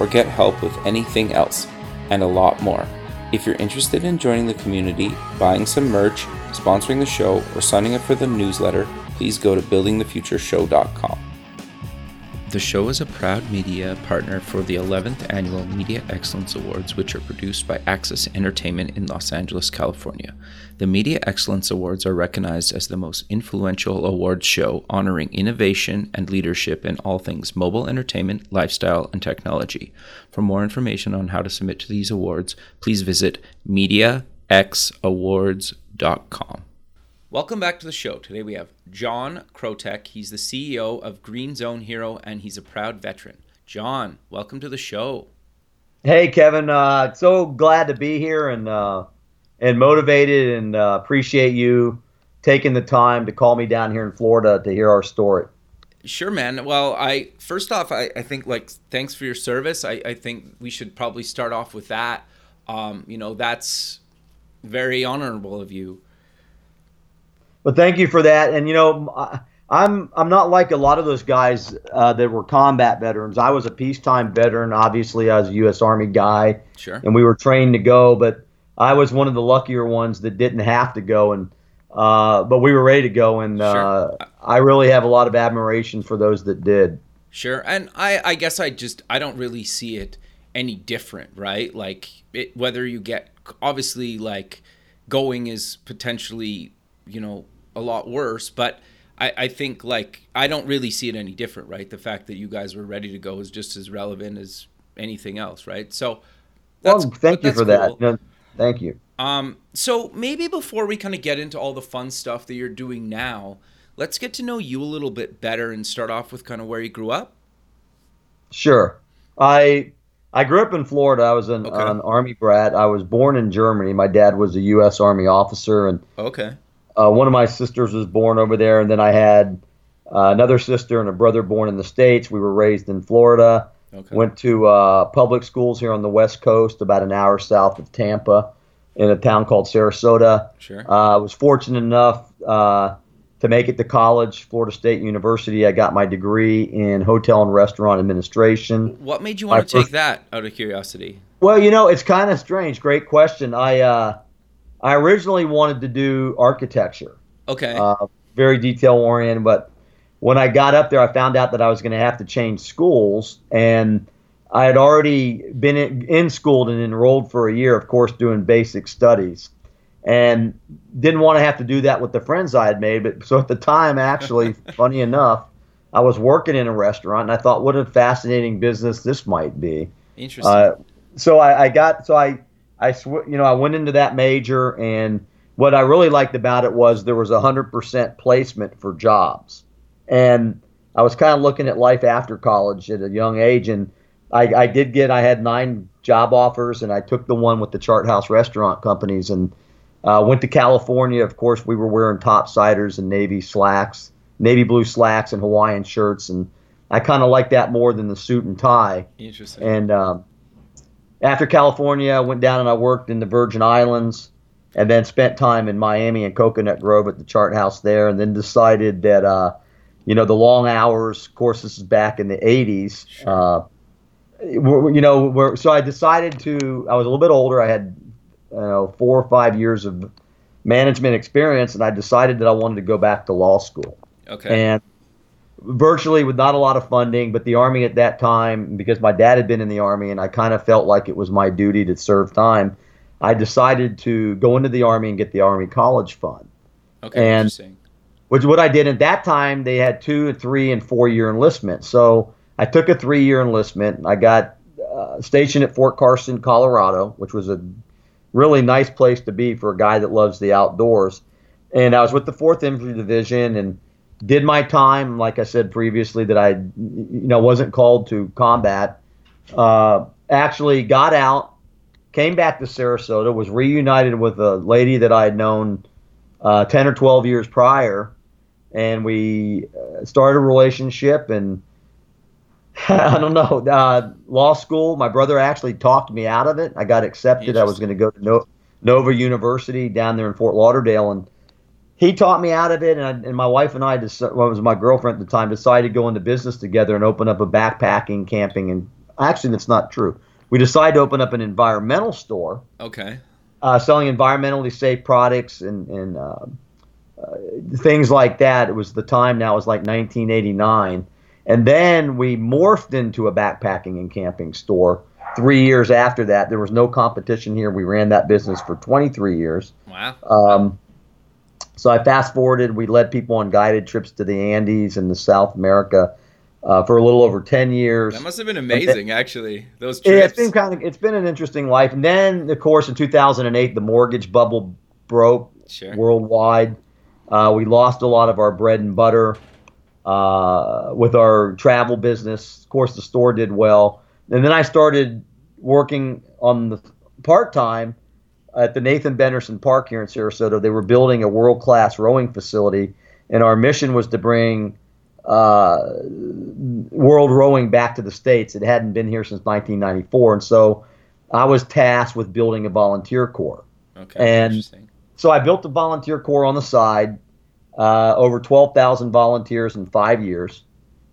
or get help with anything else, and a lot more. If you're interested in joining the community, buying some merch, sponsoring the show, or signing up for the newsletter, please go to buildingthefutureshow.com. The show is a proud media partner for the 11th Annual Media Excellence Awards, which are produced by Access Entertainment in Los Angeles, California. The Media Excellence Awards are recognized as the most influential awards show honoring innovation and leadership in all things mobile entertainment, lifestyle, and technology. For more information on how to submit to these awards, please visit MediaXAwards.com. Welcome back to the show. Today we have John Krotek. He's the CEO of Green Zone Hero and he's a proud veteran. John, welcome to the show. Hey, Kevin. Uh, so glad to be here and uh, and motivated and uh, appreciate you taking the time to call me down here in Florida to hear our story. Sure, man. Well, I first off, I, I think like thanks for your service. I, I think we should probably start off with that. Um, you know, that's very honorable of you. But thank you for that. And you know, I'm I'm not like a lot of those guys uh, that were combat veterans. I was a peacetime veteran. Obviously, I was a U.S. Army guy. Sure. And we were trained to go, but I was one of the luckier ones that didn't have to go. And uh, but we were ready to go, and uh. I really have a lot of admiration for those that did. Sure. And I I guess I just I don't really see it any different, right? Like it, whether you get obviously like going is potentially you know a lot worse but I, I think like i don't really see it any different right the fact that you guys were ready to go is just as relevant as anything else right so well thank you for cool. that no, thank you um so maybe before we kind of get into all the fun stuff that you're doing now let's get to know you a little bit better and start off with kind of where you grew up sure i I grew up in Florida. I was an, okay. an, army brat. I was born in Germany. My dad was a U.S. Army officer, and okay. Uh, one of my sisters was born over there, and then I had uh, another sister and a brother born in the states. We were raised in Florida. Okay. Went to uh, public schools here on the West Coast, about an hour south of Tampa, in a town called Sarasota. Sure. Uh, I was fortunate enough uh, to make it to college, Florida State University. I got my degree in hotel and restaurant administration. What made you want to take that? Out of curiosity. Well, you know, it's kind of strange. Great question. I uh, I originally wanted to do architecture. Okay. Uh, very detail oriented, but when I got up there, I found out that I was going to have to change schools, and I had already been in, in schooled and enrolled for a year, of course, doing basic studies, and didn't want to have to do that with the friends I had made. But so at the time, actually, funny enough, I was working in a restaurant, and I thought, what a fascinating business this might be. Interesting. Uh, so I, I got so I I sw- you know I went into that major, and what I really liked about it was there was a hundred percent placement for jobs, and I was kind of looking at life after college at a young age, and I, I did get I had nine job offers, and I took the one with the Chart House Restaurant Companies, and uh, went to California. Of course, we were wearing topsiders and navy slacks, navy blue slacks, and Hawaiian shirts, and I kind of like that more than the suit and tie. Interesting. And um, after California, I went down and I worked in the Virgin Islands and then spent time in Miami and Coconut Grove at the chart house there and then decided that, uh, you know, the long hours, of course, this is back in the 80s. Sure. Uh, you know, so I decided to, I was a little bit older. I had, you know, four or five years of management experience and I decided that I wanted to go back to law school. Okay. And virtually with not a lot of funding, but the Army at that time, because my dad had been in the Army and I kind of felt like it was my duty to serve time, I decided to go into the Army and get the Army College Fund. Okay, and, interesting. Which what I did at that time, they had two three and four year enlistment. So I took a three year enlistment. I got uh, stationed at Fort Carson, Colorado, which was a really nice place to be for a guy that loves the outdoors. And I was with the Fourth Infantry Division and did my time, like I said previously, that I, you know, wasn't called to combat. Uh, actually got out, came back to Sarasota, was reunited with a lady that I had known uh, 10 or 12 years prior, and we uh, started a relationship. And I don't know, uh, law school, my brother actually talked me out of it. I got accepted. I was going to go to no- Nova University down there in Fort Lauderdale. And he taught me out of it, and, I, and my wife and I, decided, well, was my girlfriend at the time, decided to go into business together and open up a backpacking, camping, and actually, that's not true. We decided to open up an environmental store. Okay. Uh, selling environmentally safe products and, and uh, uh, things like that. It was the time now, it was like 1989. And then we morphed into a backpacking and camping store three years after that. There was no competition here. We ran that business for 23 years. Wow. Um, so I fast forwarded. We led people on guided trips to the Andes and the South America uh, for a little over ten years. That must have been amazing, actually. Those trips. Yeah, it's been kind of it's been an interesting life. And then, of course, in 2008, the mortgage bubble broke sure. worldwide. Uh, we lost a lot of our bread and butter uh, with our travel business. Of course, the store did well, and then I started working on the part time at the Nathan Benderson Park here in Sarasota. They were building a world class rowing facility, and our mission was to bring uh, world rowing back to the states. It hadn't been here since 1994, and so I was tasked with building a volunteer corps. Okay. And so I built a volunteer corps on the side. Uh, over 12,000 volunteers in five years.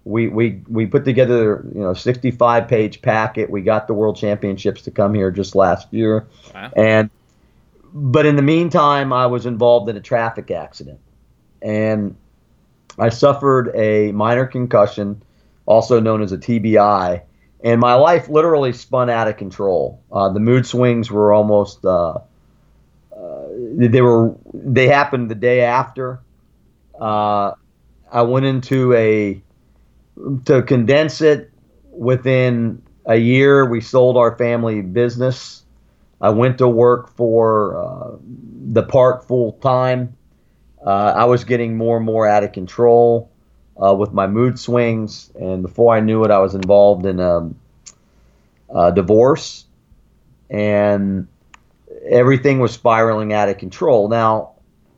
We, we, we put together you know 65 page packet. We got the world championships to come here just last year, wow. and but in the meantime, I was involved in a traffic accident, and I suffered a minor concussion, also known as a TBI, and my life literally spun out of control. Uh, the mood swings were almost uh, uh, they were they happened the day after. Uh, I went into a to condense it within a year. We sold our family business. I went to work for uh, the park full time. Uh, I was getting more and more out of control uh, with my mood swings, and before I knew it, I was involved in a, a divorce, and everything was spiraling out of control. Now,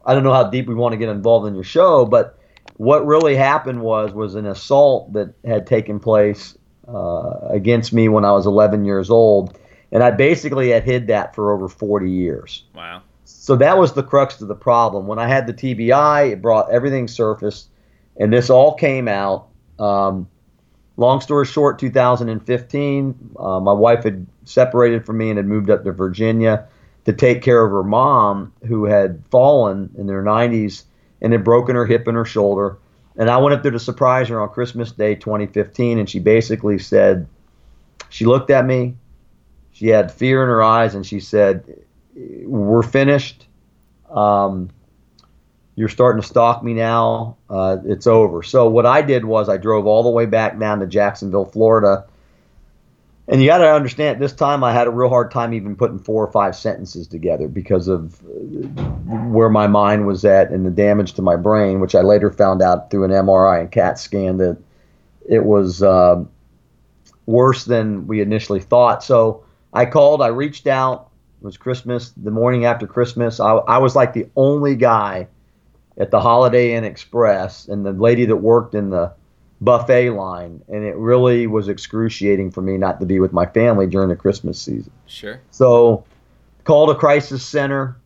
I don't know how deep we want to get involved in your show, but what really happened was was an assault that had taken place uh, against me when I was 11 years old, and I basically had hid that for over 40 years. Wow. So that was the crux of the problem. When I had the TBI, it brought everything surfaced, and this all came out. Um, long story short, 2015, uh, my wife had separated from me and had moved up to Virginia to take care of her mom, who had fallen in their 90s and had broken her hip and her shoulder. And I went up there to surprise her on Christmas Day 2015, and she basically said, she looked at me, she had fear in her eyes, and she said, "We're finished. Um, you're starting to stalk me now. Uh, it's over." So what I did was I drove all the way back down to Jacksonville, Florida. And you got to understand, this time I had a real hard time even putting four or five sentences together because of where my mind was at and the damage to my brain, which I later found out through an MRI and CAT scan that it was uh, worse than we initially thought. So I called, I reached out. It was Christmas, the morning after Christmas. I, I was like the only guy at the Holiday Inn Express, and the lady that worked in the buffet line, and it really was excruciating for me not to be with my family during the Christmas season. Sure. So, called a crisis center.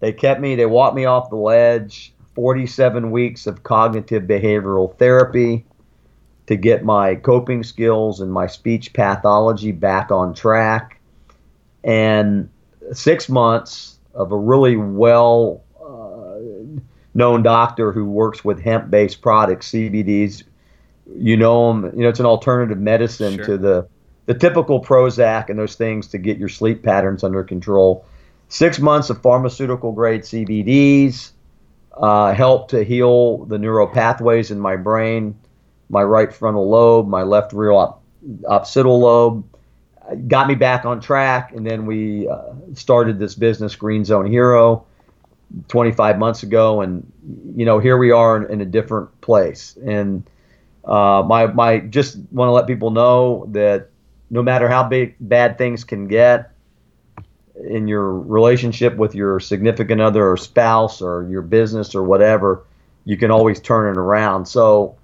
They kept me, they walked me off the ledge. 47 weeks of cognitive behavioral therapy to get my coping skills and my speech pathology back on track. And six months of a really well uh, known doctor who works with hemp based products, CBDs. You know them, you know, it's an alternative medicine Sure. to the, the typical Prozac and those things to get your sleep patterns under control. Six months of pharmaceutical grade CBDs uh, helped to heal the neural pathways in my brain, my right frontal lobe, my left rear op- occipital lobe. Got me back on track, and then we uh, started this business, Green Zone Hero, 25 months ago, and you know here we are in, in a different place. And uh, my my just want to let people know that no matter how big bad things can get in your relationship with your significant other or spouse or your business or whatever, you can always turn it around. So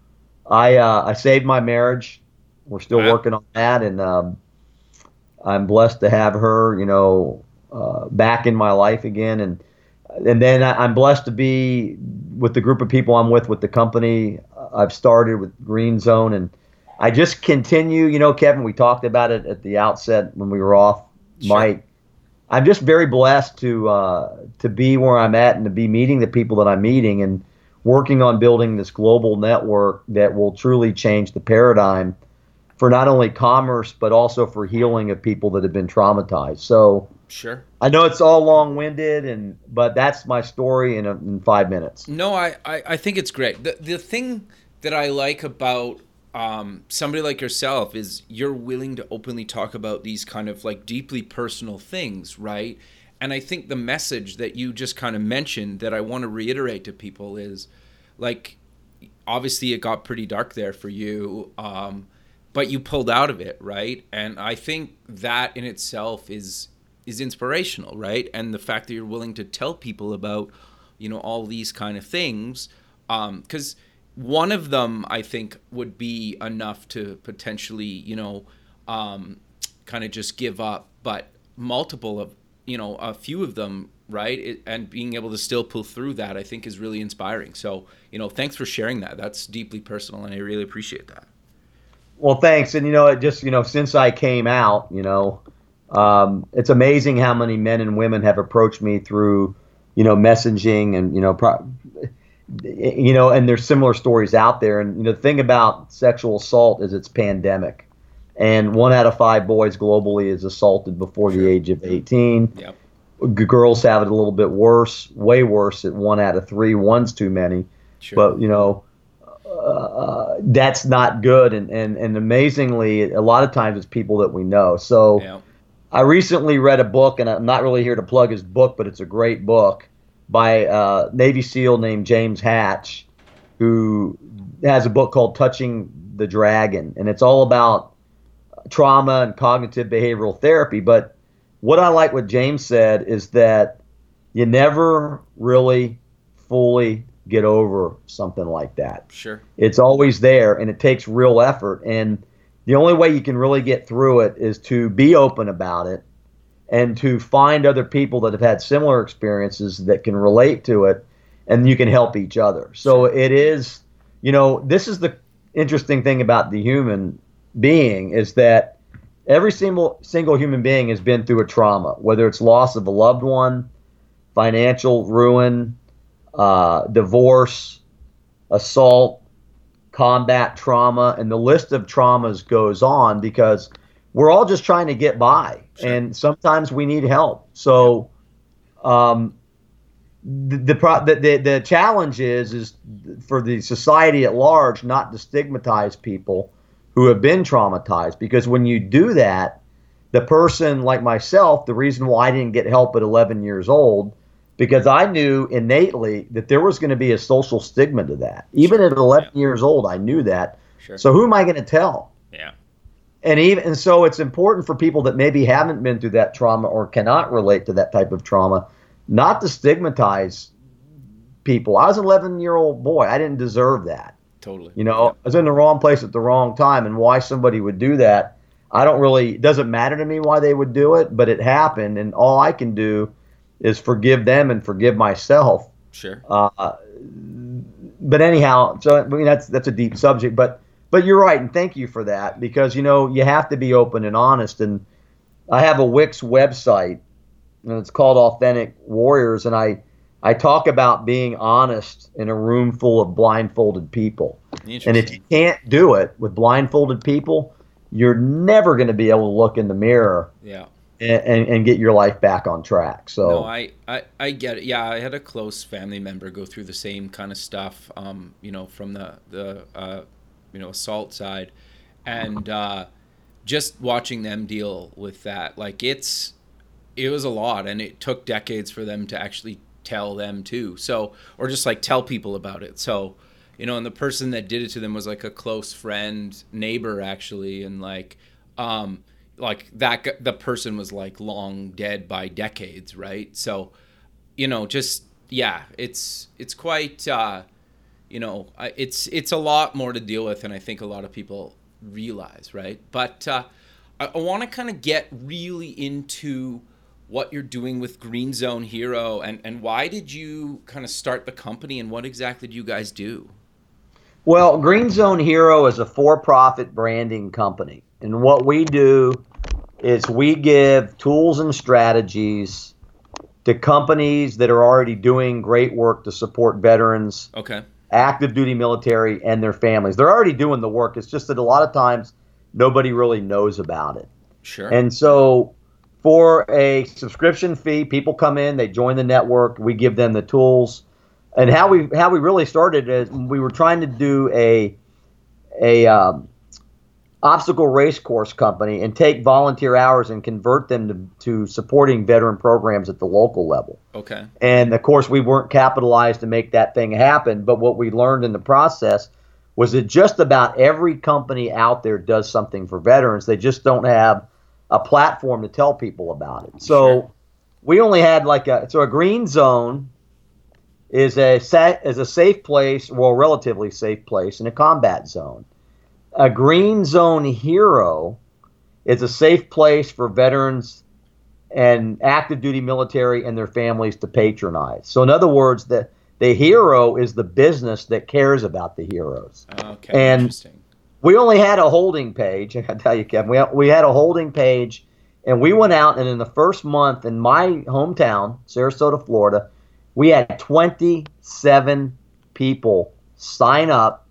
I uh, I saved my marriage. We're still working on that, and um, I'm blessed to have her, you know, uh, back in my life again, and and then I'm blessed to be with the group of people I'm with with the company I've started with Green Zone, and I just continue. You know, Kevin, we talked about it at the outset when we were off sure. mic. I'm just very blessed to uh, to be where I'm at and to be meeting the people that I'm meeting and working on building this global network that will truly change the paradigm for not only commerce but also for healing of people that have been traumatized. So sure, I know it's all long-winded, and but that's my story in, a, in five minutes. No, I, I I think it's great. The the thing that I like about um, somebody like yourself is you're willing to openly talk about these kind of like deeply personal things, right? And I think the message that you just kind of mentioned that I want to reiterate to people is like obviously it got pretty dark there for you. Um, but you pulled out of it, right? And I think that in itself is is inspirational, right? And the fact that you're willing to tell people about, you know, all these kind of things, because um, one of them I think would be enough to potentially, you know, um, kind of just give up, but multiple of, you know, a few of them, right? It, and being able to still pull through that, I think, is really inspiring. So, you know, thanks for sharing that. That's deeply personal, and I really appreciate that. Well, thanks. And you know, it just you know, since I came out, you know, um, it's amazing how many men and women have approached me through, you know, messaging and you know, pro- you know, and there's similar stories out there. And you know, the thing about sexual assault is it's pandemic, and one out of five boys globally is assaulted before sure. the age of 18. Yep. Girls have it a little bit worse, way worse at one out of three. One's too many. Sure. But you know, uh, that's not good. And, and, and amazingly, a lot of times it's people that we know. So yeah. I recently read a book, and I'm not really here to plug his book, but it's a great book by a Navy SEAL named James Hatch, who has a book called Touching the Dragon. And it's all about trauma and cognitive behavioral therapy. But what I like what James said is that you never really fully get over something like that. Sure. It's always there and it takes real effort. And the only way you can really get through it is to be open about it and to find other people that have had similar experiences that can relate to it and you can help each other. So it is, you know, this is the interesting thing about the human being is that every single single human being has been through a trauma, whether it's loss of a loved one, financial ruin, uh, divorce, assault, combat trauma, and the list of traumas goes on because we're all just trying to get by, sure. and sometimes we need help. So, um, the, the the the challenge is is for the society at large not to stigmatize people who have been traumatized because when you do that, the person like myself, the reason why I didn't get help at 11 years old because I knew innately that there was going to be a social stigma to that. Even sure. at 11 yeah. years old, I knew that. Sure. So who am I going to tell? Yeah. And even and so it's important for people that maybe haven't been through that trauma or cannot relate to that type of trauma, not to stigmatize people. I was an 11 year old boy. I didn't deserve that. Totally. You know, yeah. I was in the wrong place at the wrong time, and why somebody would do that, I don't really. It doesn't matter to me why they would do it, but it happened, and all I can do is forgive them and forgive myself. Sure. Uh, but anyhow, so I mean that's that's a deep subject, but but you're right, and thank you for that because you know you have to be open and honest. And I have a Wix website, and it's called Authentic Warriors, and I I talk about being honest in a room full of blindfolded people. And if you can't do it with blindfolded people, you're never going to be able to look in the mirror. Yeah and, and get your life back on track. So no, I, I, I get it. Yeah, I had a close family member go through the same kind of stuff. Um, you know, from the the uh, you know assault side, and uh, just watching them deal with that, like it's it was a lot, and it took decades for them to actually tell them too. So or just like tell people about it. So you know, and the person that did it to them was like a close friend, neighbor actually, and like. Um, like that the person was like long dead by decades, right? So, you know, just yeah, it's it's quite uh, you know, it's it's a lot more to deal with, and I think a lot of people realize, right? But uh, I, I want to kind of get really into what you're doing with Green Zone Hero, and and why did you kind of start the company, and what exactly do you guys do? Well, Green Zone Hero is a for-profit branding company, and what we do is we give tools and strategies to companies that are already doing great work to support veterans, okay, active duty military, and their families. They're already doing the work. It's just that a lot of times nobody really knows about it. Sure. And so for a subscription fee, people come in, they join the network, we give them the tools. And how we how we really started is we were trying to do a a um, obstacle race course company and take volunteer hours and convert them to, to supporting veteran programs at the local level. Okay. And of course, we weren't capitalized to make that thing happen. But what we learned in the process was that just about every company out there does something for veterans. They just don't have a platform to tell people about it. So sure. we only had like a so a green zone is a set is a safe place, well, relatively safe place in a combat zone. A green zone hero is a safe place for veterans and active duty military and their families to patronize. So in other words, the the hero is the business that cares about the heroes. Okay, and interesting we only had a holding page. I tell you, Kevin, we, we had a holding page, and we went out, and in the first month in my hometown, Sarasota, Florida, we had 27 people sign up,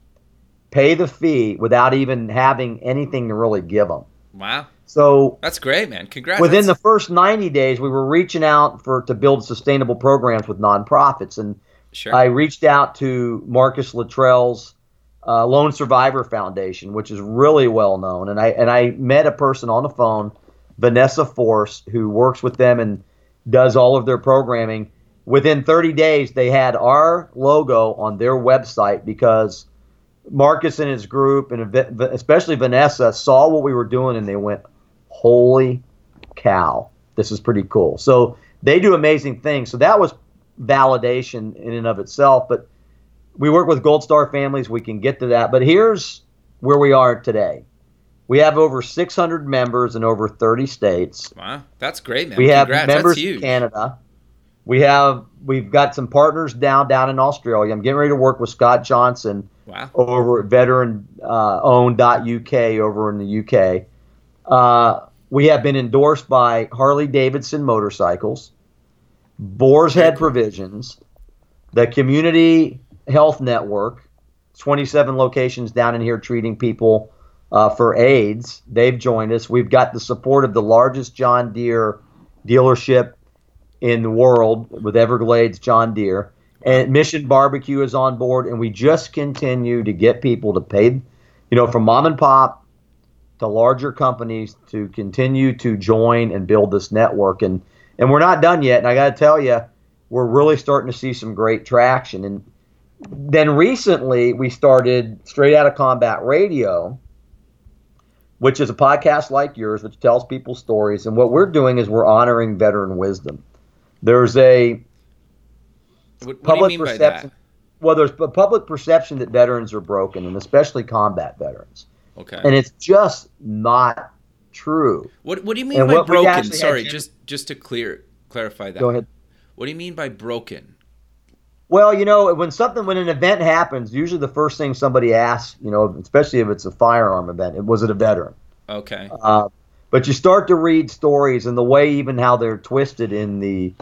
pay the fee without even having anything to really give them. Wow. So that's great, man. Congrats. Within the first 90 days, we were reaching out for to build sustainable programs with nonprofits, and sure. I reached out to Marcus Luttrell's uh, Lone Survivor Foundation, which is really well known. And I and I met a person on the phone, Vanessa Force, who works with them and does all of their programming. Within 30 days, they had our logo on their website because Marcus and his group, and especially Vanessa, saw what we were doing and they went, "Holy cow, this is pretty cool." So they do amazing things. So that was validation in and of itself, but we work with Gold Star families. We can get to that. But here's where we are today. We have over 600 members in over 30 states. Wow, that's great, man. We have Congrats. members in Canada. We have we've got some partners down down in Australia. I'm getting ready to work with Scott Johnson wow. over at veteran uh, over in the UK. Uh, we have been endorsed by Harley Davidson Motorcycles, Boar's Head Provisions, the Community Health Network, 27 locations down in here treating people uh, for AIDS. They've joined us. We've got the support of the largest John Deere dealership in the world with Everglades John Deere. And Mission Barbecue is on board, and we just continue to get people to pay, you know, from mom and pop to larger companies to continue to join and build this network. And and we're not done yet. And I got to tell you, we're really starting to see some great traction. And then recently we started Straight Out of Combat Radio, which is a podcast like yours, which tells people stories. And what we're doing is we're honoring veteran wisdom. There's a what, what public perception. Well, there's a public perception that veterans are broken, and especially combat veterans. Okay. And it's just not true. What What do you mean and by broken? Sorry, just just to clear clarify that. Go ahead. What do you mean by broken? Well, you know, when something when an event happens, usually the first thing somebody asks, you know, especially if it's a firearm event, was it a veteran? Okay. Uh, but you start to read stories and the way even how they're twisted in the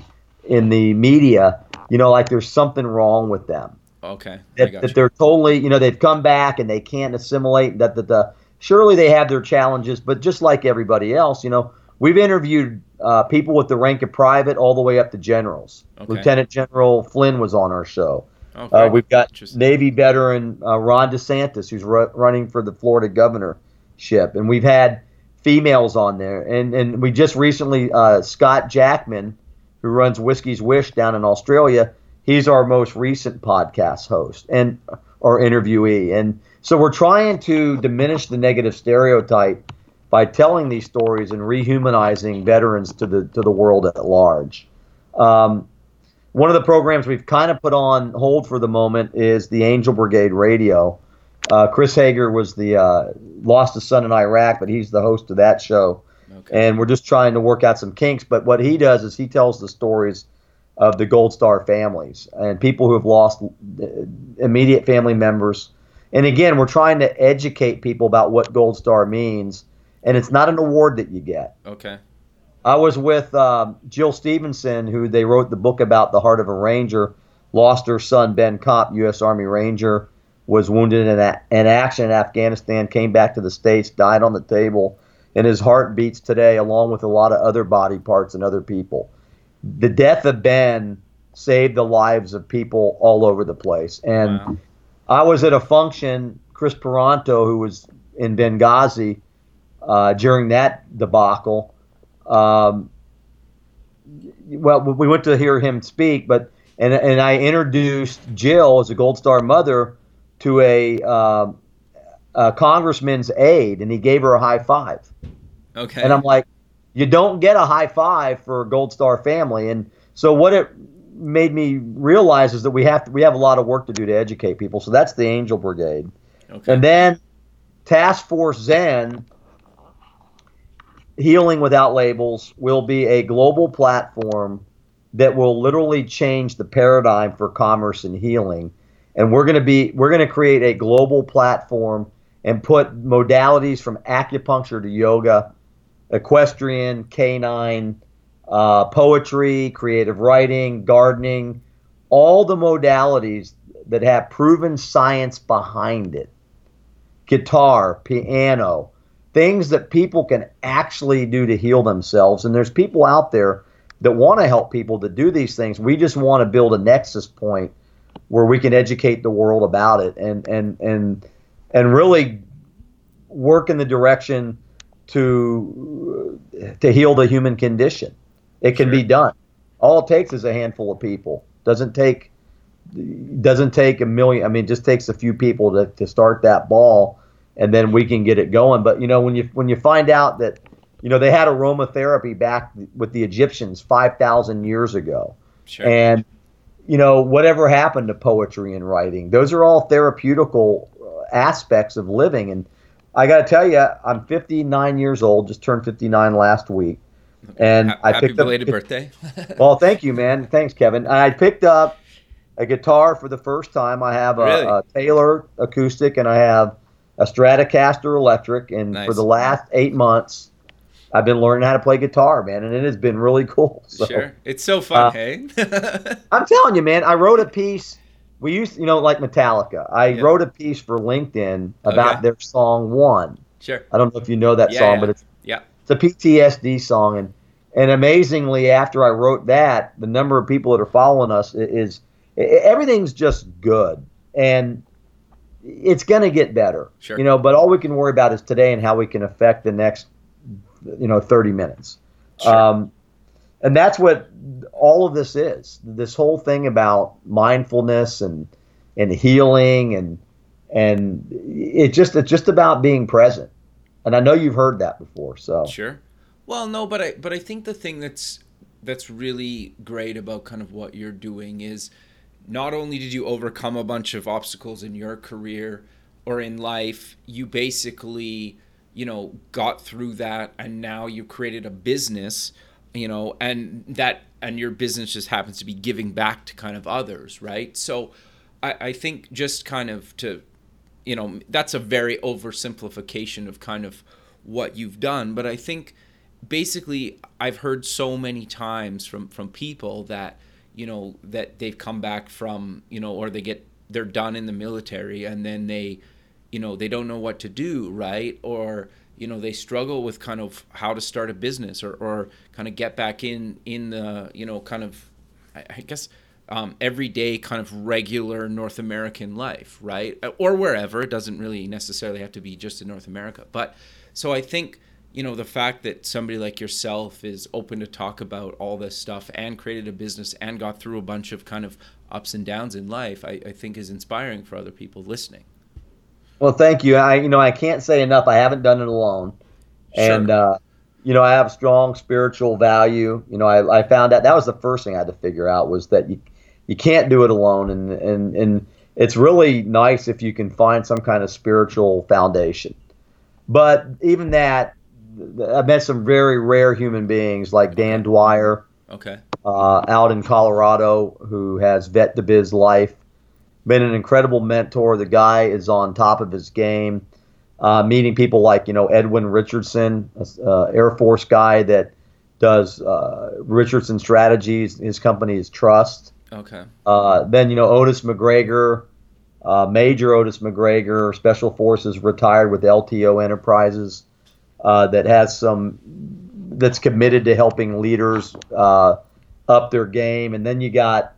in the media, you know, like there's something wrong with them. Okay. That, that they're totally, you know, they've come back and they can't assimilate. That that the surely they have their challenges, but just like everybody else, you know, we've interviewed uh, people with the rank of private all the way up to generals. Okay. Lieutenant General Flynn was on our show. Okay. Uh, we've got Navy veteran uh, Ron DeSantis, who's ru- running for the Florida governorship, and we've had females on there. And and we just recently uh, Scott Jackman, who runs Whiskey's Wish down in Australia, he's our most recent podcast host and or interviewee. And so we're trying to diminish the negative stereotype by telling these stories and rehumanizing veterans to the to the world at large. Um, one of the programs we've kind of put on hold for the moment is the Angel Brigade Radio. Uh, Chris Hager was the uh, lost a son in Iraq, but he's the host of that show, okay. and we're just trying to work out some kinks. But what he does is he tells the stories of the Gold Star families and people who have lost uh, immediate family members. And again, we're trying to educate people about what Gold Star means, and it's not an award that you get. Okay. I was with um, Jill Stephenson, who they wrote the book about the heart of a Ranger. Lost her son Ben Kopp, U.S. Army Ranger, was wounded in, a, in action in Afghanistan, came back to the states, died on the table, and his heart beats today, along with a lot of other body parts and other people. The death of Ben saved the lives of people all over the place, and wow. I was at a function. Kris Paronto, who was in Benghazi uh, during that debacle um, well, we went to hear him speak, but and and I introduced Jill as a Gold Star mother to a, uh, a congressman's aide, and he gave her a high five. Okay. And I'm like, you don't get a high five for a Gold Star family, and so what it made me realize is that we have to, we have a lot of work to do to educate people. So that's the Angel Brigade, okay. and then Task Force Zen Healing Without Labels will be a global platform that will literally change the paradigm for commerce and healing. And we're going to be we're going to create a global platform and put modalities from acupuncture to yoga, equestrian, canine, uh, poetry, creative writing, gardening, all the modalities that have proven science behind it. Guitar, piano, things that people can actually do to heal themselves. And there's people out there that want to help people to do these things. We just want to build a nexus point where we can educate the world about it and and and and really work in the direction to to heal the human condition. It can sure. be done. All it takes is a handful of people. Doesn't take doesn't take a million. I mean, it just takes a few people to, to start that ball and then we can get it going. But you know, when you when you find out that you know they had aromatherapy back with the Egyptians five thousand years ago, sure. and you know whatever happened to poetry and writing, those are all therapeutical uh, aspects of living. And I got to tell you, I'm 59 years old, just turned 59 last week. And Happy I picked up. Happy belated up, birthday. well, thank you, man. Thanks, Kevin. I picked up a guitar for the first time. I have a, really? a Taylor acoustic, and I have a Stratocaster electric, and nice. for the last eight months, I've been learning how to play guitar, man, and it has been really cool. So, sure, it's so fun, uh, hey. I'm telling you, man. I wrote a piece. We used, you know, like Metallica. I yeah. wrote a piece for LinkedIn about okay. their song "One." Sure. I don't know if you know that yeah, song, yeah. but it's yeah, it's a PTSD song, and and amazingly, after I wrote that, the number of people that are following us is, is everything's just good, and it's going to get better. Sure. You know, but all we can worry about is today and how we can affect the next, you know, 30 minutes. Sure. Um, and that's what all of this is. This whole thing about mindfulness and and healing and and it just it's just about being present. And I know you've heard that before. So Sure. Well, no, but I but I think the thing that's that's really great about kind of what you're doing is not only did you overcome a bunch of obstacles in your career or in life, you basically, you know, got through that and now you created a business, you know, and that and your business just happens to be giving back to kind of others, right? So I, I think just kind of to you know, that's a very oversimplification of kind of what you've done. But I think basically I've heard so many times from from people that you know that they've come back from you know or they get they're done in the military and then they you know they don't know what to do right? Or you know they struggle with kind of how to start a business or, or kind of get back in in the you know kind of i, I guess um, everyday kind of regular north american life right? Or wherever. It doesn't really necessarily have to be just in north america. But so i think you know the fact that somebody like yourself is open to talk about all this stuff and created a business and got through a bunch of kind of ups and downs in life I, I, think is inspiring for other people listening well thank you i you know i can't say enough i haven't done it alone Sure. And uh, you know, I have strong spiritual value. You know, I, I found out that was the first thing I had to figure out was that you you can't do it alone, and and and it's really nice if you can find some kind of spiritual foundation. But even that, I've met some very rare human beings like Dan Dwyer. Okay. Uh, out in Colorado, who has vet the biz life, been an incredible mentor. The guy is on top of his game. Uh, meeting people like you know Edwin Richardson, uh, Air Force guy that does uh, Richardson Strategies. His company is Trust. Okay. Uh, then you know Otis McGregor, uh, Major Otis McGregor, Special Forces, retired with LTO Enterprises, uh, that has some that's committed to helping leaders uh, up their game. And then you got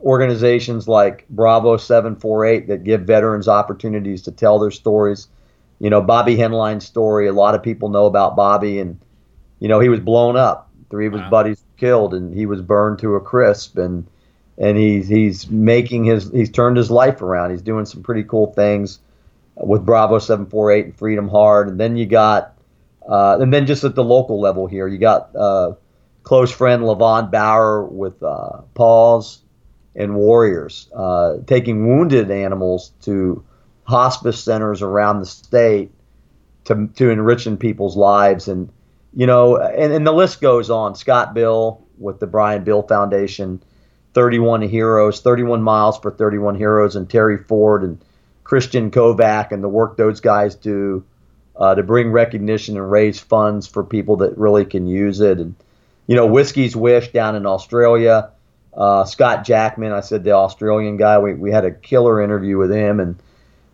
organizations like Bravo 748 that give veterans opportunities to tell their stories. You know, Bobby Henline's story, a lot of people know about Bobby, and, you know, he was blown up. Three of his wow. buddies killed, and he was burned to a crisp. And, and he's he's making his he's turned his life around. He's doing some pretty cool things with Bravo 748 and Freedom Hard, and then you got uh, and then just at the local level here, you got uh, close friend Levon Bauer with uh, Paws and Warriors, uh, taking wounded animals to hospice centers around the state to to enriching people's lives, and you know, and, and the list goes on. Scott Bill with the Brian Bill Foundation 31 Heroes, 31 Miles for 31 Heroes, and Terry Ford and Christian Kovac and the work those guys do uh, to bring recognition and raise funds for people that really can use it. And, you know, Whiskey's Wish down in Australia. Uh, Scott Jackman, I said the Australian guy, we, we had a killer interview with him. And,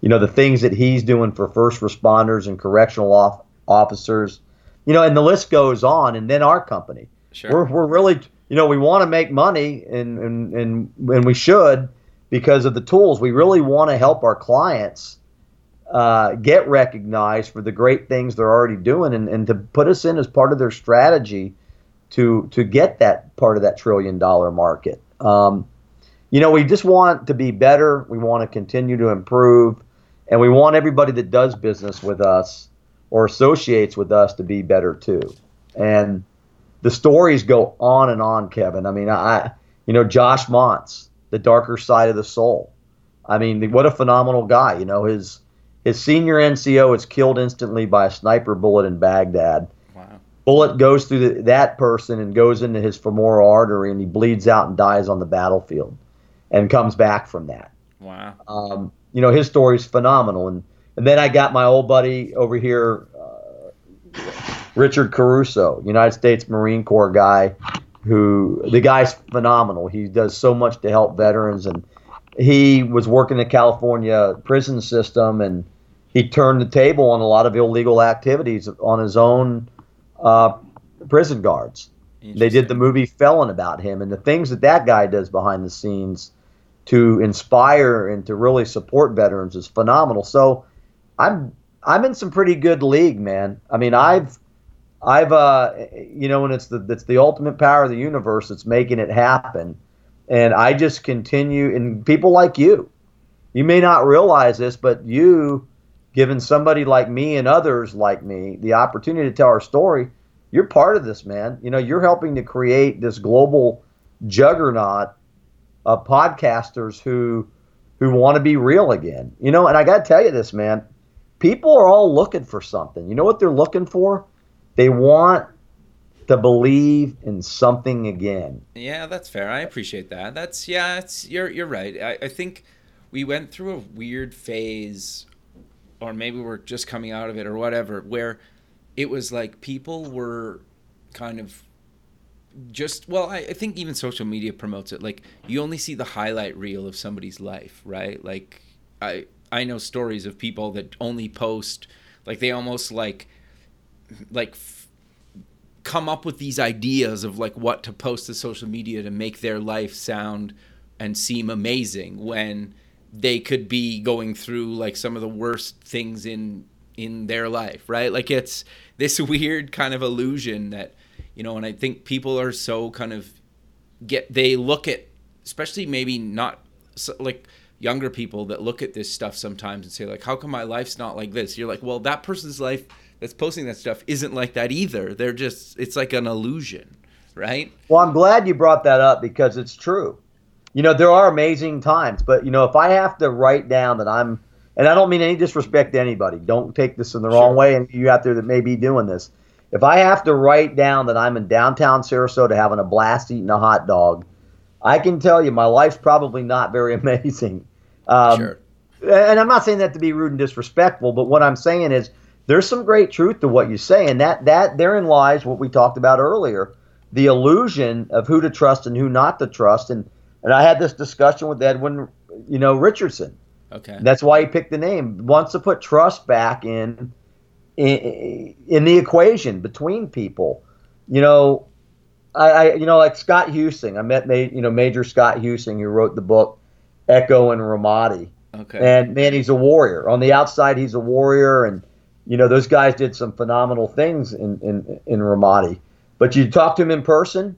you know, the things that he's doing for first responders and correctional off- officers, you know, and the list goes on. And then our company. Sure. We're, we're really you know, we want to make money and, and, and, and we should because of the tools. We really want to help our clients uh, get recognized for the great things they're already doing and, and to put us in as part of their strategy to, to get that part of that trillion dollar market. Um, you know, we just want to be better. We want to continue to improve. And we want everybody that does business with us or associates with us to be better too. And the stories go on and on, Kevin. I mean, I, you know, Josh Montz, the darker side of the soul. I mean, what a phenomenal guy. You know, his his senior NCO is killed instantly by a sniper bullet in Baghdad. Wow. Bullet goes through the, that person and goes into his femoral artery, and he bleeds out and dies on the battlefield, and comes back from that. Wow. Um, you know, his story is phenomenal, and and then I got my old buddy over here. Uh, Richard Caruso, United States Marine Corps guy, who the guy's phenomenal. He does so much to help veterans, and he was working the California prison system, and he turned the table on a lot of illegal activities on his own uh, prison guards. They did the movie Felon about him, and the things that that guy does behind the scenes to inspire and to really support veterans is phenomenal. So, I'm I'm in some pretty good league, man. I mean, I've I've uh you know and it's the it's the ultimate power of the universe that's making it happen. And I just continue and people like you. You may not realize this, but you giving somebody like me and others like me the opportunity to tell our story, you're part of this, man. You know, you're helping to create this global juggernaut of podcasters who who want to be real again. You know, and I got to tell you this, man. People are all looking for something. You know what they're looking for? They want to believe in something again. Yeah, that's fair. I appreciate that. That's yeah, it's you're you're right. I, I think we went through a weird phase or maybe we're just coming out of it or whatever, where it was like people were kind of just well I, I, think even social media promotes it. Like you only see the highlight reel of somebody's life right? Like i i know stories of people that only post like they almost like like f- come up with these ideas of like what to post to social media to make their life sound and seem amazing when they could be going through like some of the worst things in in their life right like it's this weird kind of illusion that you know and i think people are so kind of get they look at especially maybe not so, like younger people that look at this stuff sometimes and say like how come my life's not like this you're like well that person's life that's posting that stuff isn't like that either. They're just it's like an illusion, right? Well, I'm glad you brought that up because it's true. You know, there are amazing times, but you know, if I have to write down that I'm and I don't mean any disrespect to anybody. Don't take this in the wrong way and you out there that may be doing this. If I have to write down that I'm in downtown Sarasota having a blast eating a hot dog, I can tell you my life's probably not very amazing. Um, Sure. and I'm not saying that to be rude and disrespectful, but what I'm saying is there's some great truth to what you say, and that that therein lies what we talked about earlier, the illusion of who to trust and who not to trust. And and I had this discussion with Edwin, you know, Richardson. Okay. That's why he picked the name. Wants to put trust back in in, in the equation between people. You know, I, I you know like Scott Huesing. I met you know Major Scott Huesing who wrote the book Echo in Ramadi. Okay. And man, he's a warrior. On the outside, he's a warrior, and you know those guys did some phenomenal things in in in Ramadi. But you talk to him in person,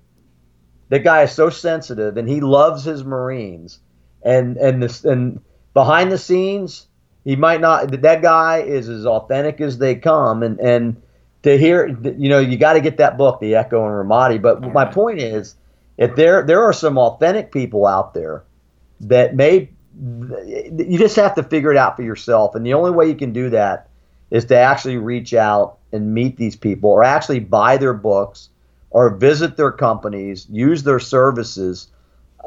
that guy is so sensitive, and he loves his Marines. And and this and behind the scenes, he might not. That guy is as authentic as they come, and and to hear, you know, you got to get that book, The Echo in Ramadi. But All my right. point is, if there there are some authentic people out there that may you just have to figure it out for yourself and the only way you can do that is to actually reach out and meet these people or actually buy their books or visit their companies use their services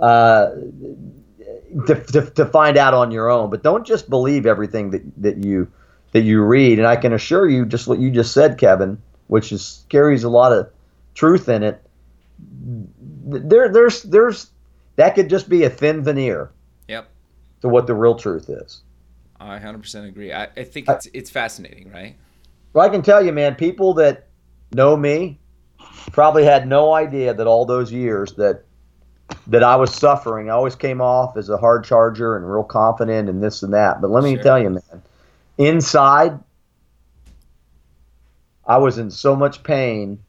uh, to, to, to find out on your own but don't just believe everything that, that you that you read and i can assure you just what you just said kevin which is carries a lot of truth in it there there's there's that could just be a thin veneer Yep. to what the real truth is. I 100% agree. I, I think it's it's fascinating, right? Well, I can tell you, man, people that know me probably had no idea that all those years that that I was suffering, I always came off as a hard charger and real confident and this and that. But let me Sure. tell you, man, inside, I was in so much pain,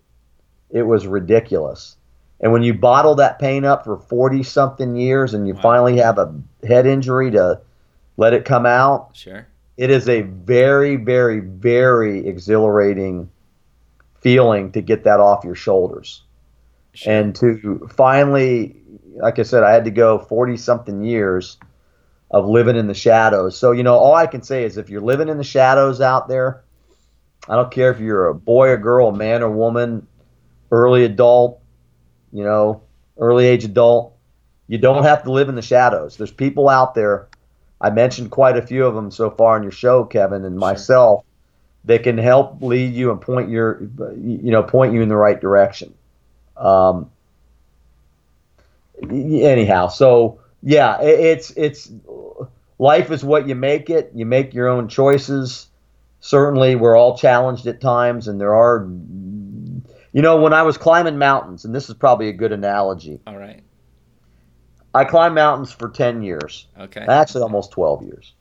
it was ridiculous. And when you bottle that pain up for 40 something years and you Wow. finally have a head injury to let it come out, Sure. it is a very, very, very exhilarating feeling to get that off your shoulders Sure. and to finally, like I said, I had to go 40 something years of living in the shadows. So, you know, all I can say is if you're living in the shadows out there, I don't care if you're a boy or girl, a man or woman, early adult, you know, early age adult, you don't have to live in the shadows. There's people out there. I mentioned quite a few of them so far in your show, Kevin, and Sure. myself, that can help lead you and point your, you know, point you in the right direction. Um, anyhow, so yeah, it, it's it's life is what you make it. You make your own choices. Certainly, we're all challenged at times, and there are, you know, when I was climbing mountains, and this is probably a good analogy. All right. I climbed mountains for ten years, Okay. actually almost twelve years.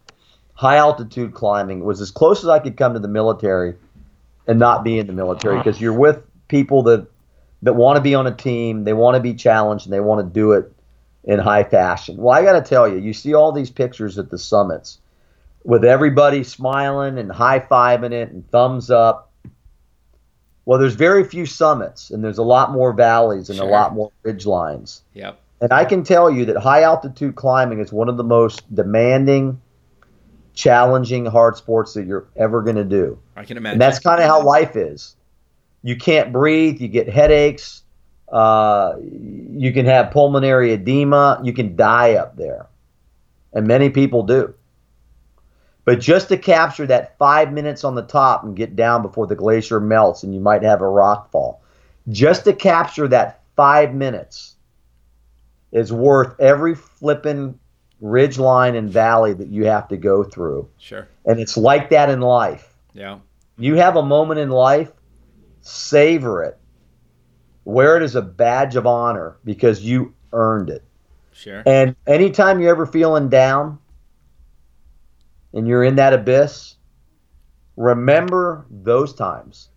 High altitude climbing was as close as I could come to the military, and not be in the military because you're with people that that want to be on a team, they want to be challenged, and they want to do it in high fashion. Well, I got to tell you, you see all these pictures at the summits with everybody smiling and high fiving it and thumbs up. Well, there's very few summits, and there's a lot more valleys and Sure. a lot more ridge lines. Yep. And I can tell you that high altitude climbing is one of the most demanding, challenging, hard sports that you're ever going to do. I can imagine. And that's kind of how life is. You can't breathe. You get headaches. Uh, you can have pulmonary edema. You can die up there. And many people do. But just to capture that five minutes on the top and get down before the glacier melts and you might have a rock fall, just to capture that five minutes is worth every flippin' ridge line and valley that you have to go through. Sure. And it's like that in life Yeah. you have a moment in life, savor it. Wear it as a badge of honor because you earned it. Sure. And anytime you're ever feeling down and you're in that abyss, remember those times.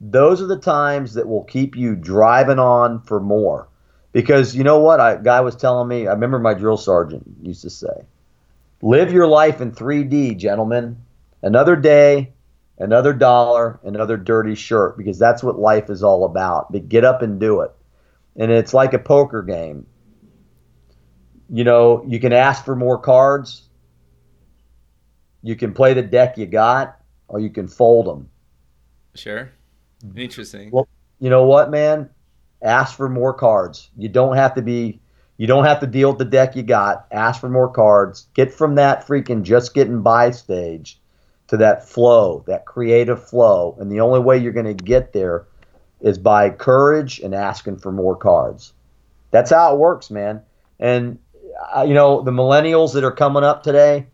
Those are the times that will keep you driving on for more. Because you know what? A guy was telling me, I remember my drill sergeant used to say, live your life in 3D, gentlemen. Another day, another dollar, another dirty shirt because that's what life is all about. But get up and do it. And it's like a poker game. You know, you can ask for more cards. You can play the deck you got, or you can fold them. Sure. Interesting. Well, you know what, man? Ask for more cards. You don't have to be you don't have to deal with the deck you got. Ask for more cards. Get from that freaking just getting by stage to that flow, that creative flow. And the only way you're going to get there is by courage and asking for more cards. That's how it works, man. And, uh, you know, the millennials that are coming up today,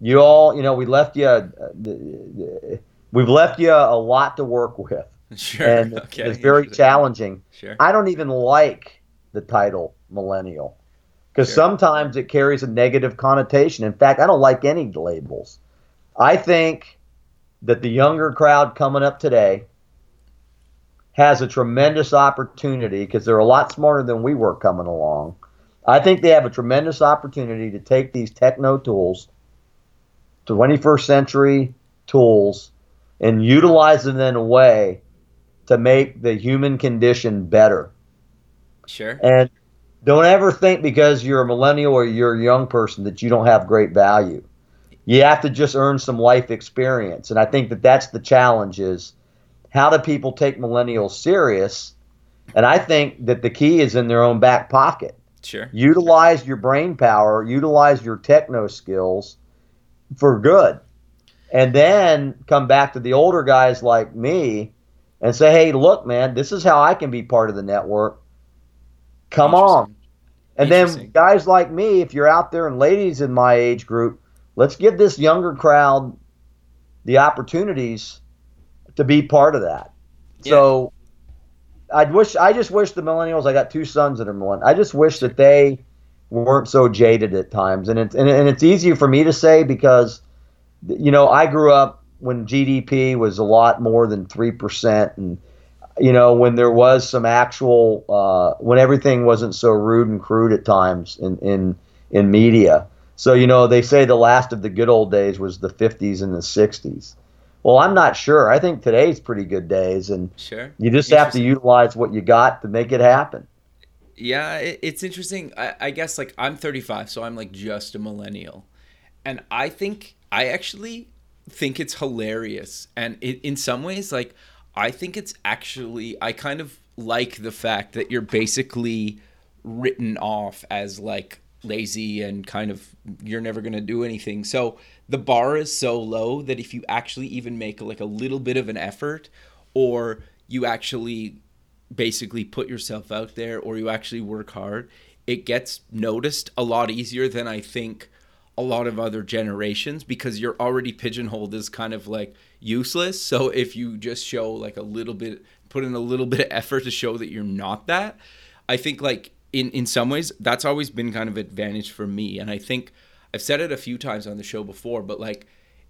you all, you know, we left you, uh, we've left you a lot to work with. Sure. And okay. it's very challenging. Sure. I don't even like the title millennial because Sure. sometimes it carries a negative connotation. In fact, I don't like any labels. I think that the younger crowd coming up today has a tremendous opportunity because they're a lot smarter than we were coming along. I think they have a tremendous opportunity to take these techno tools, 21st century tools, and utilize them in a way to make the human condition better. Sure. And don't ever think because you're a millennial or you're a young person that you don't have great value. You have to just earn some life experience. And I think that that's the challenge is how do people take millennials serious? And I think that the key is in their own back pocket. Sure. Utilize your brain power, utilize your techno skills for good. And then come back to the older guys like me and say, hey, look, man, this is how I can be part of the network. Come on. And then guys like me, if you're out there and ladies in my age group, let's give this younger crowd the opportunities to be part of that. So I wish I just wish the millennials. I got two sons that are millennials. I just wish that they weren't so jaded at times, and it's and, and it's easier for me to say because you know I grew up when GDP was a lot more than three percent, and you know when there was some actual uh, when everything wasn't so rude and crude at times in in in media. So you know they say the last of the good old days was the 50s and the 60s. Well, I'm not sure. I think today's pretty good days, and Sure. you just have to utilize what you got to make it happen. Yeah, it's interesting. I, I guess like I'm 35, so I'm like just a millennial, and I think I actually think it's hilarious, and it, in some ways, like I think it's actually I kind of like the fact that you're basically written off as like lazy and kind of you're never going to do anything. So the bar is so low that if you actually even make like a little bit of an effort or you actually basically put yourself out there or you actually work hard, it gets noticed a lot easier than I think a lot of other generations because you're already pigeonholed as kind of like useless. So if you just show like a little bit, put in a little bit of effort to show that you're not that, I think like in in some ways that's always been kind of advantage for me. And I think I've said it a few times on the show before, but like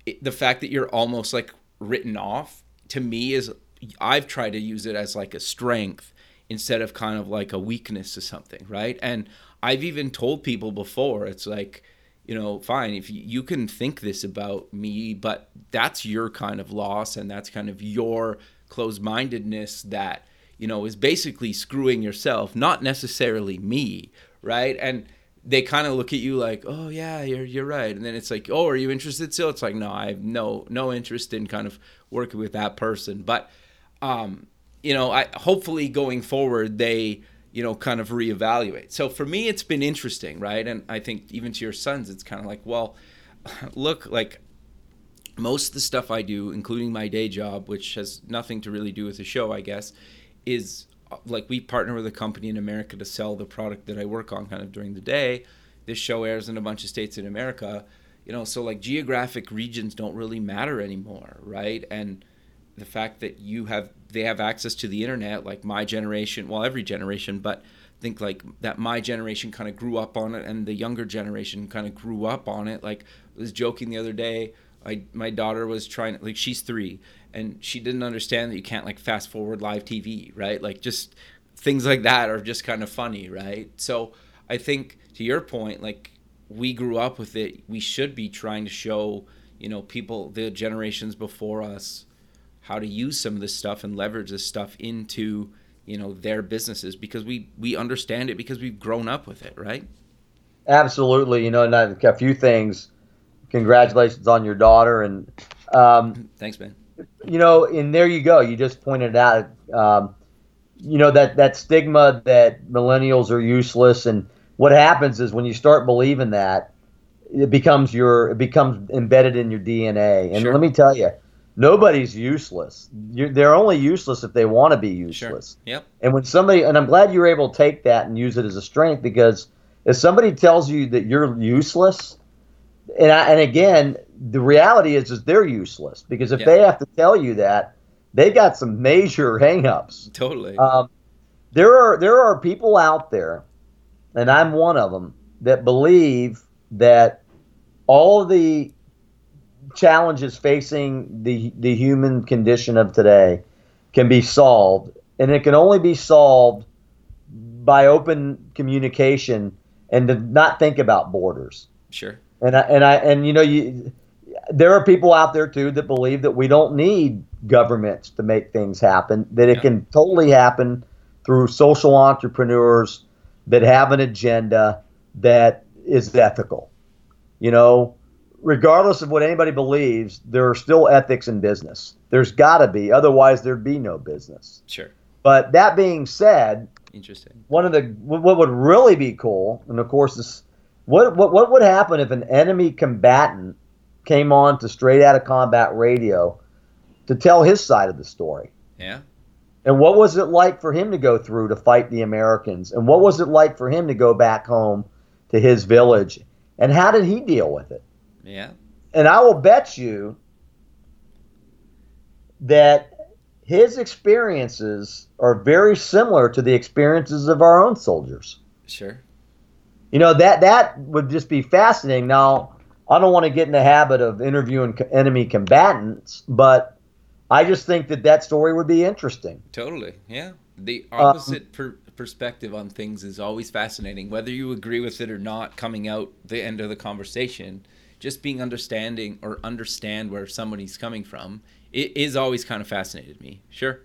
it, the fact that you're almost like written off to me is I've tried to use it as like a strength instead of kind of like a weakness to something, right? And I've even told people before, it's like, you know, fine, if you, can think this about me, but that's your kind of loss and that's kind of your closed mindedness that, you know, is basically screwing yourself, not necessarily me, right? And they kind of look at you like, "Oh yeah, you're you're right," and then it's like, "Oh, are you interested still?" It's like, "No, I have no no interest in kind of working with that person." But um, you know, I hopefully going forward they you know kind of reevaluate. So for me, it's been interesting, right? And I think even to your sons, it's kind of like, well, look, like most of the stuff I do, including my day job, which has nothing to really do with the show, I guess, is uh, like we partner with a company in America to sell the product that I work on kind of during the day. This show airs in a bunch of states in America, you know, so like geographic regions don't really matter anymore, right? And the fact that you have they have access to the internet like my generation, well every generation, but think like that my generation kind of grew up on it and the younger generation kind of grew up on it. Like I was joking the other day, I my daughter was trying like she's 3 and she didn't understand that you can't like fast forward live TV, right? Like just things like that are just kind of funny, right? So I think to your point, like we grew up with it, we should be trying to show, you know, people the generations before us, how to use some of this stuff and leverage this stuff into you know their businesses because we we understand it because we've grown up with it right? Absolutely. You know and I've a few things. Congratulations on your daughter and um, thanks man. you know and there you go. You just pointed out. Um, you know that that stigma that millennials are useless and what happens is when you start believing that it becomes your it becomes embedded in your dna and Sure. let me tell you nobody's useless. You're, they're only useless if they want to be sure. useless. Yep. And when somebody and i'm glad you were able to take that and use it as a strength because if somebody tells you that you're useless and I, and again the reality is is they're useless. Because if Yeah. they have to tell you that they got some major hangups. Totally. Um, there are there are people out there, and I'm one of them that believe that all the challenges facing the the human condition of today can be solved, and it can only be solved by open communication and to not think about borders. sure And I, and I and you know you there are people out there too that believe that we don't need governments to make things happen that it Yeah. can totally happen through social entrepreneurs that have an agenda that is ethical. You know, regardless of what anybody believes, there are still ethics in business. There's got to be, otherwise there'd be no business. sure But that being said, interesting one of the what would really be cool, and of course this, what what what would happen if an enemy combatant came on to straight out of combat radio to tell his side of the story? yeah And what was it like for him to go through to fight the Americans? And what was it like for him to go back home to his village? And how did he deal with it? Yeah And I will bet you that his experiences are very similar to the experiences of our own soldiers. sure You know that that would just be fascinating. Now, I don't want to get in the habit of interviewing enemy combatants, but I just think that that story would be interesting. Totally. Yeah. The Um, opposite per- perspective on things is always fascinating, whether you agree with it or not. Coming out the end of the conversation, just being understanding or understand where somebody's coming from, it is always kind of fascinated me. Sure.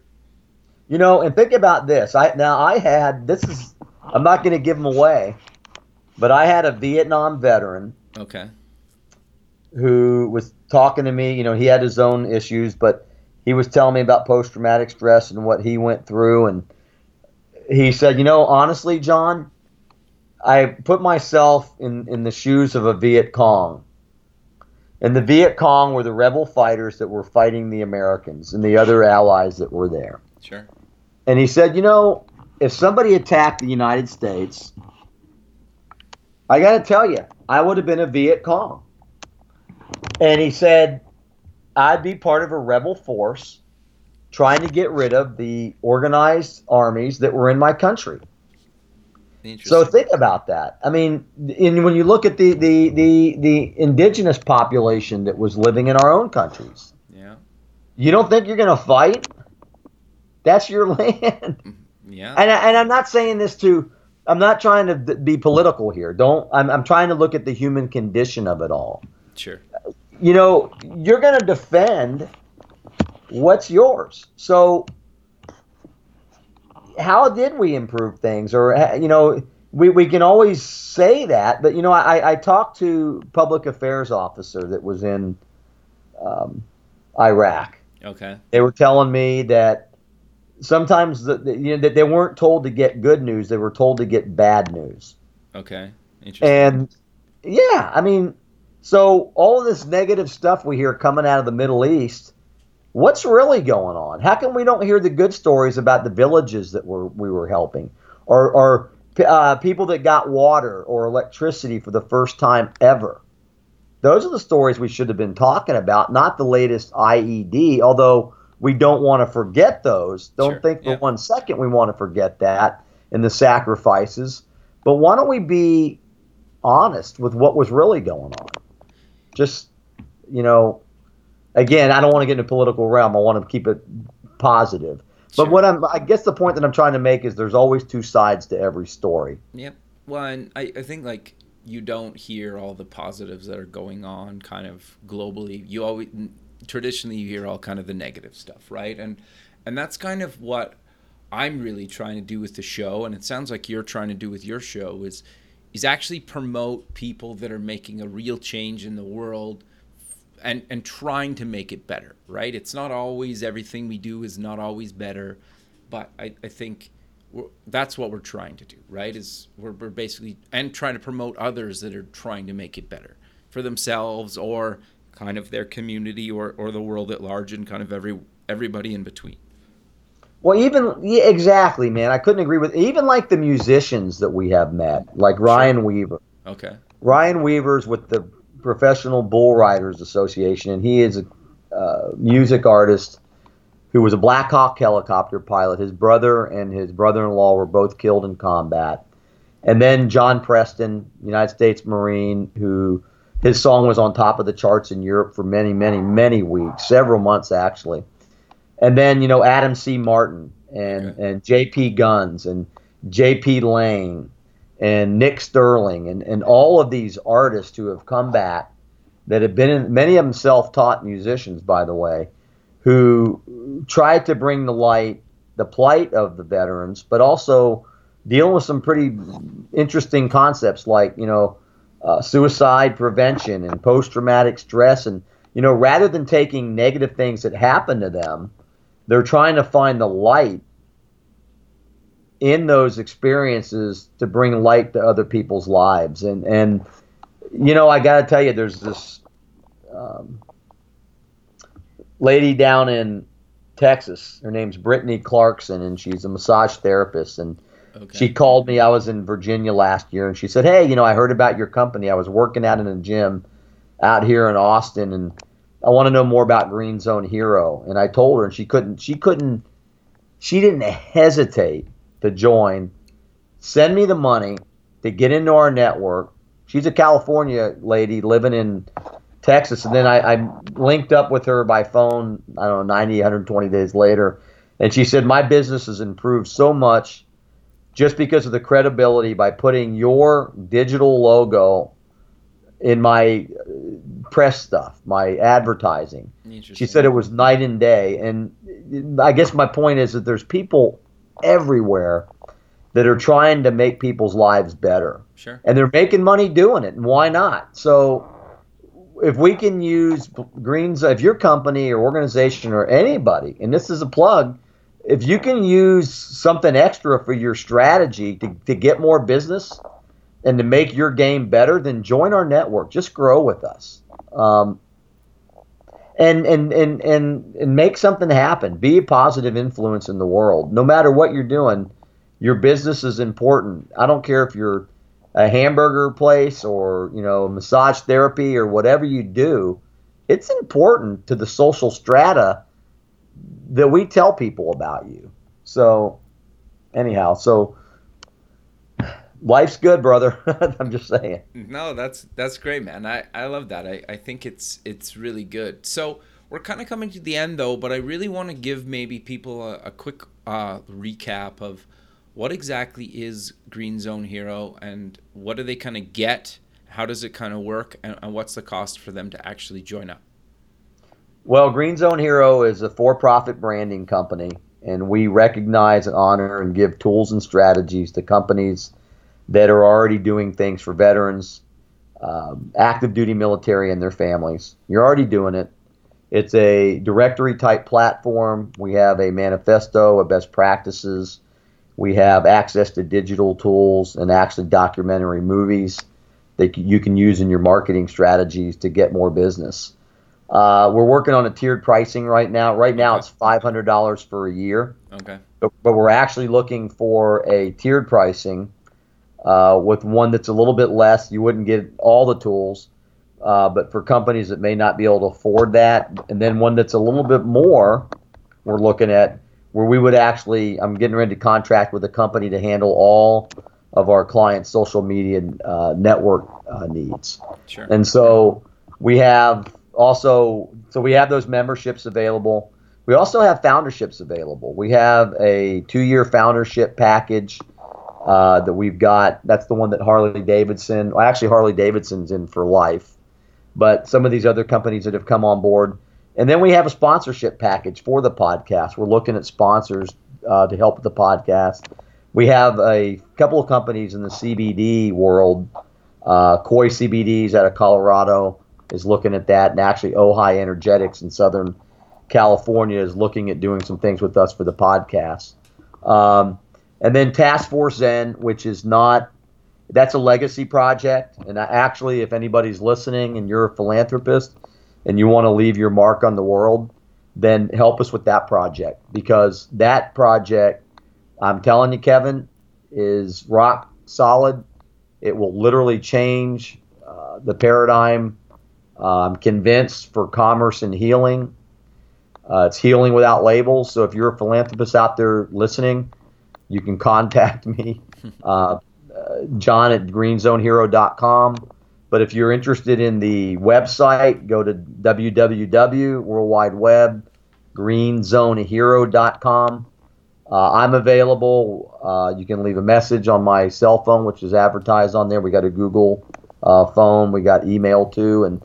You know, and think about this. I now I had this is I'm not going to give them away, but I had a Vietnam veteran Okay. who was talking to me. You know, he had his own issues, but he was telling me about post traumatic stress and what he went through. And he said, You know, honestly, John, I put myself in, in the shoes of a Viet Cong. And the Viet Cong were the rebel fighters that were fighting the Americans and the other allies that were there. Sure. And he said, You know, if somebody attacked the United States, I got to tell you, I would have been a Viet Cong. And he said, I'd be part of a rebel force trying to get rid of the organized armies that were in my country. So think about that. I mean, in, when you look at the, the, the, the indigenous population that was living in our own countries, yeah. you don't think you're going to fight? That's your land. Mm-hmm. Yeah. and, I, and I'm not saying this to I'm not trying to be political here. Don't I'm I'm trying to look at the human condition of it all. sure. You know, you're going to defend what's yours. So how did we improve things or you know, we, we can always say that, but you know, I, I talked to public affairs officer that was in um, Iraq Okay. they were telling me that sometimes the, the- you know that they weren't told to get good news they were told to get bad news Okay. Interesting. and yeah i mean so all of this negative stuff we hear coming out of the middle east what's really going on how come we don't hear the good stories about the villages that we're, we were helping or, or uh, people that got water or electricity for the first time ever those are the stories we should have been talking about, not the latest IED, although we don't want to forget those. Don't Sure, think for yeah. one second we want to forget that and the sacrifices. But why don't we be honest with what was really going on? Just, you know, again, I don't want to get in a political realm. I want to keep it positive. But what I'm, I guess the point that I'm trying to make is there's always two sides to every story. Yep. Well, and I, I think like you don't hear all the positives that are going on kind of globally. You always traditionally you hear all kind of the negative stuff, right? And and that's kind of what I'm really trying to do with the show, and it sounds like you're trying to do with your show is is actually promote people that are making a real change in the world and and trying to make it better, right? It's not always everything we do is not always better, but I, I think that's what we're trying to do, right? Is we're, we're basically and trying to promote others that are trying to make it better for themselves or kind of their community or, or the world at large and kind of every everybody in between. Well, even yeah, exactly, man. I couldn't agree with even like the musicians that we have met, like Ryan Weaver. Okay. Ryan Weaver's with the Professional Bull Riders Association, and he is a uh, music artist who was a Black Hawk helicopter pilot. His brother and his brother-in-law were both killed in combat. And then John Preston, United States Marine, who his song was on top of the charts in Europe for many, many, many weeks, several months actually and then you know Adam C. Martin and okay. and J.P. Guns and J.P. Lane and Nick Sterling and and all of these artists who have come back that have been in, many of them self-taught musicians by the way who tried to bring the light the plight of the veterans but also dealing with some pretty interesting concepts like you know uh, suicide prevention and post-traumatic stress. And you know rather than taking negative things that happen to them they're trying to find the light in those experiences to bring light to other people's lives and and you know i got to tell you there's this um, lady down in texas her name's brittany clarkson and she's a massage therapist and okay. she called me i was in virginia last year and she said hey you know i heard about your company i was working out in a gym out here in austin and I want to know more about Green Zone Hero. And I told her, and she couldn't. She couldn't. She didn't hesitate to join. Send me the money to get into our network. She's a California lady living in Texas, and then I, I linked up with her by phone. I don't know, 90, 120 days later, and she said my business has improved so much just because of the credibility by putting your digital logo in my uh, press stuff, my advertising. She said it was night and day. And uh, I guess my point is that there's people everywhere that are trying to make people's lives better. Sure. And they're making money doing it. And why not? So if we can use greens, if your company or organization or anybody, and this is a plug, if you can use something extra for your strategy to, to get more business and to make your game better, then join our network. Just grow with us um, and, and and and and make something happen. Be a positive influence in the world. No matter what you're doing, your business is important. I don't care if you're a hamburger place or you know massage therapy or whatever you do. It's important to the social strata that we tell people about you. So, anyhow, so life's good, brother. I'm just saying. No, that's that's great, man. I, I love that. I, I think it's it's really good. So we're kind of coming to the end though, but I really want to give maybe people a, a quick uh, recap of what exactly is Green Zone Hero and what do they kind of get? How does it kind of work, and, and what's the cost for them to actually join up? Well, Green Zone Hero is a for-profit branding company, and we recognize and honor and give tools and strategies to companies that are already doing things for veterans, um, active duty military, and their families. You're already doing it. It's a directory type platform. We have a manifesto of best practices. We have access to digital tools and actually documentary movies that you can use in your marketing strategies to get more business. Uh, we're working on a tiered pricing right now. Right now, okay. it's five hundred dollars for a year. Okay. But, but, we're actually looking for a tiered pricing uh, with one that's a little bit less, you wouldn't get all the tools. Uh, but for companies that may not be able to afford that, and then one that's a little bit more, we're looking at where we would actually, I'm getting ready to contract with a company to handle all of our clients' social media uh, network uh, needs. Sure. And so we have also, so we have those memberships available. We also have founderships available. We have a two-year foundership package uh, that we've got. That's the one that Harley Davidson, well, actually Harley Davidson's in for life, but some of these other companies that have come on board, And then we have a sponsorship package for the podcast. We're looking at sponsors uh, to help the podcast. We have a couple of companies in the CBD world. Uh, Koi CBDs out of Colorado is looking at that, and actually Ojai Energetics in Southern California is looking at doing some things with us for the podcast. Um, and then Task Force Zen, which is not that's a legacy project. And actually, if anybody's listening and you're a philanthropist and you want to leave your mark on the world, then help us with that project because that project, I'm telling you, Kevin, is rock solid. It will literally change uh, the paradigm. Uh, I'm convinced for commerce and healing. Uh, it's healing without labels. So if you're a philanthropist out there listening, you can contact me, uh, John at greenzonehero.com. But if you're interested in the website, go to www worldwide web greenzonehero.com. Uh, I'm available. Uh, you can leave a message on my cell phone, which is advertised on there. We got a Google uh, phone. We got email too, and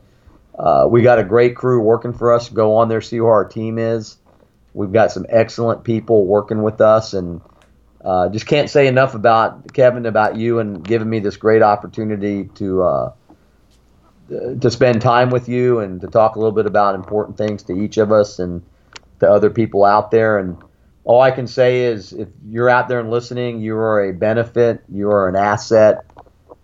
uh, we got a great crew working for us. Go on there, see who our team is. We've got some excellent people working with us, and uh, just can't say enough about Kevin, about you, and giving me this great opportunity to uh, to spend time with you and to talk a little bit about important things to each of us and to other people out there. And all I can say is, if you're out there and listening, you are a benefit, you are an asset.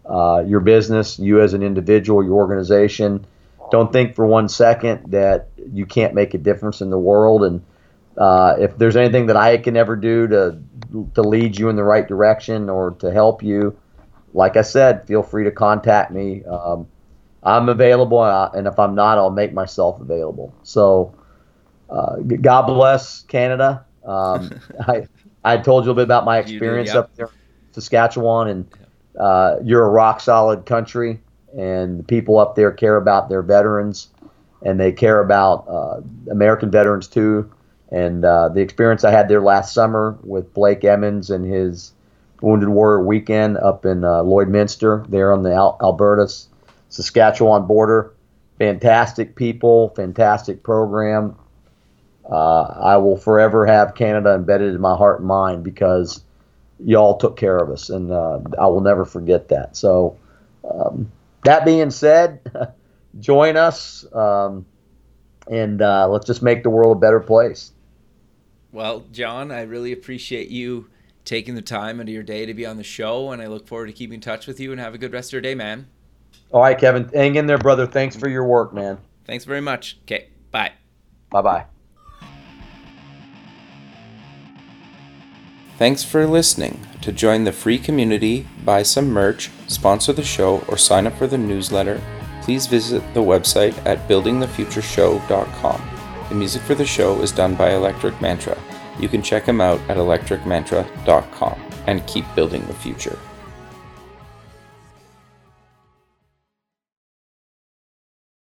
Uh, your business, you as an individual, your organization. Don't think for one second that you can't make a difference in the world and uh, if there's anything that I can ever do to to lead you in the right direction or to help you, like I said, feel free to contact me. Um, I'm available, uh, and if I'm not, I'll make myself available. So, uh, God bless Canada. Um, I I told you a little bit about my experience up there, in Saskatchewan, and uh, you're a rock solid country, and the people up there care about their veterans, and they care about uh, American veterans too and uh, the experience I had there last summer with Blake Emmons and his Wounded Warrior Weekend up in uh, Lloydminster, there on the Al- Alberta Saskatchewan border. Fantastic people, fantastic program. Uh, I will forever have Canada embedded in my heart and mind because y'all took care of us, and uh, I will never forget that. So, um, that being said, join us um, and uh, let's just make the world a better place. Well, John, I really appreciate you taking the time out of your day to be on the show, and I look forward to keeping in touch with you and have a good rest of your day, man. All right, Kevin. Hang in there, brother. Thanks for your work, man. Thanks very much. Okay, bye. Bye bye. Thanks for listening. To join the free community, buy some merch, sponsor the show, or sign up for the newsletter, please visit the website at buildingthefutureshow.com. The music for the show is done by Electric Mantra. You can check him out at electricmantra.com and keep building the future.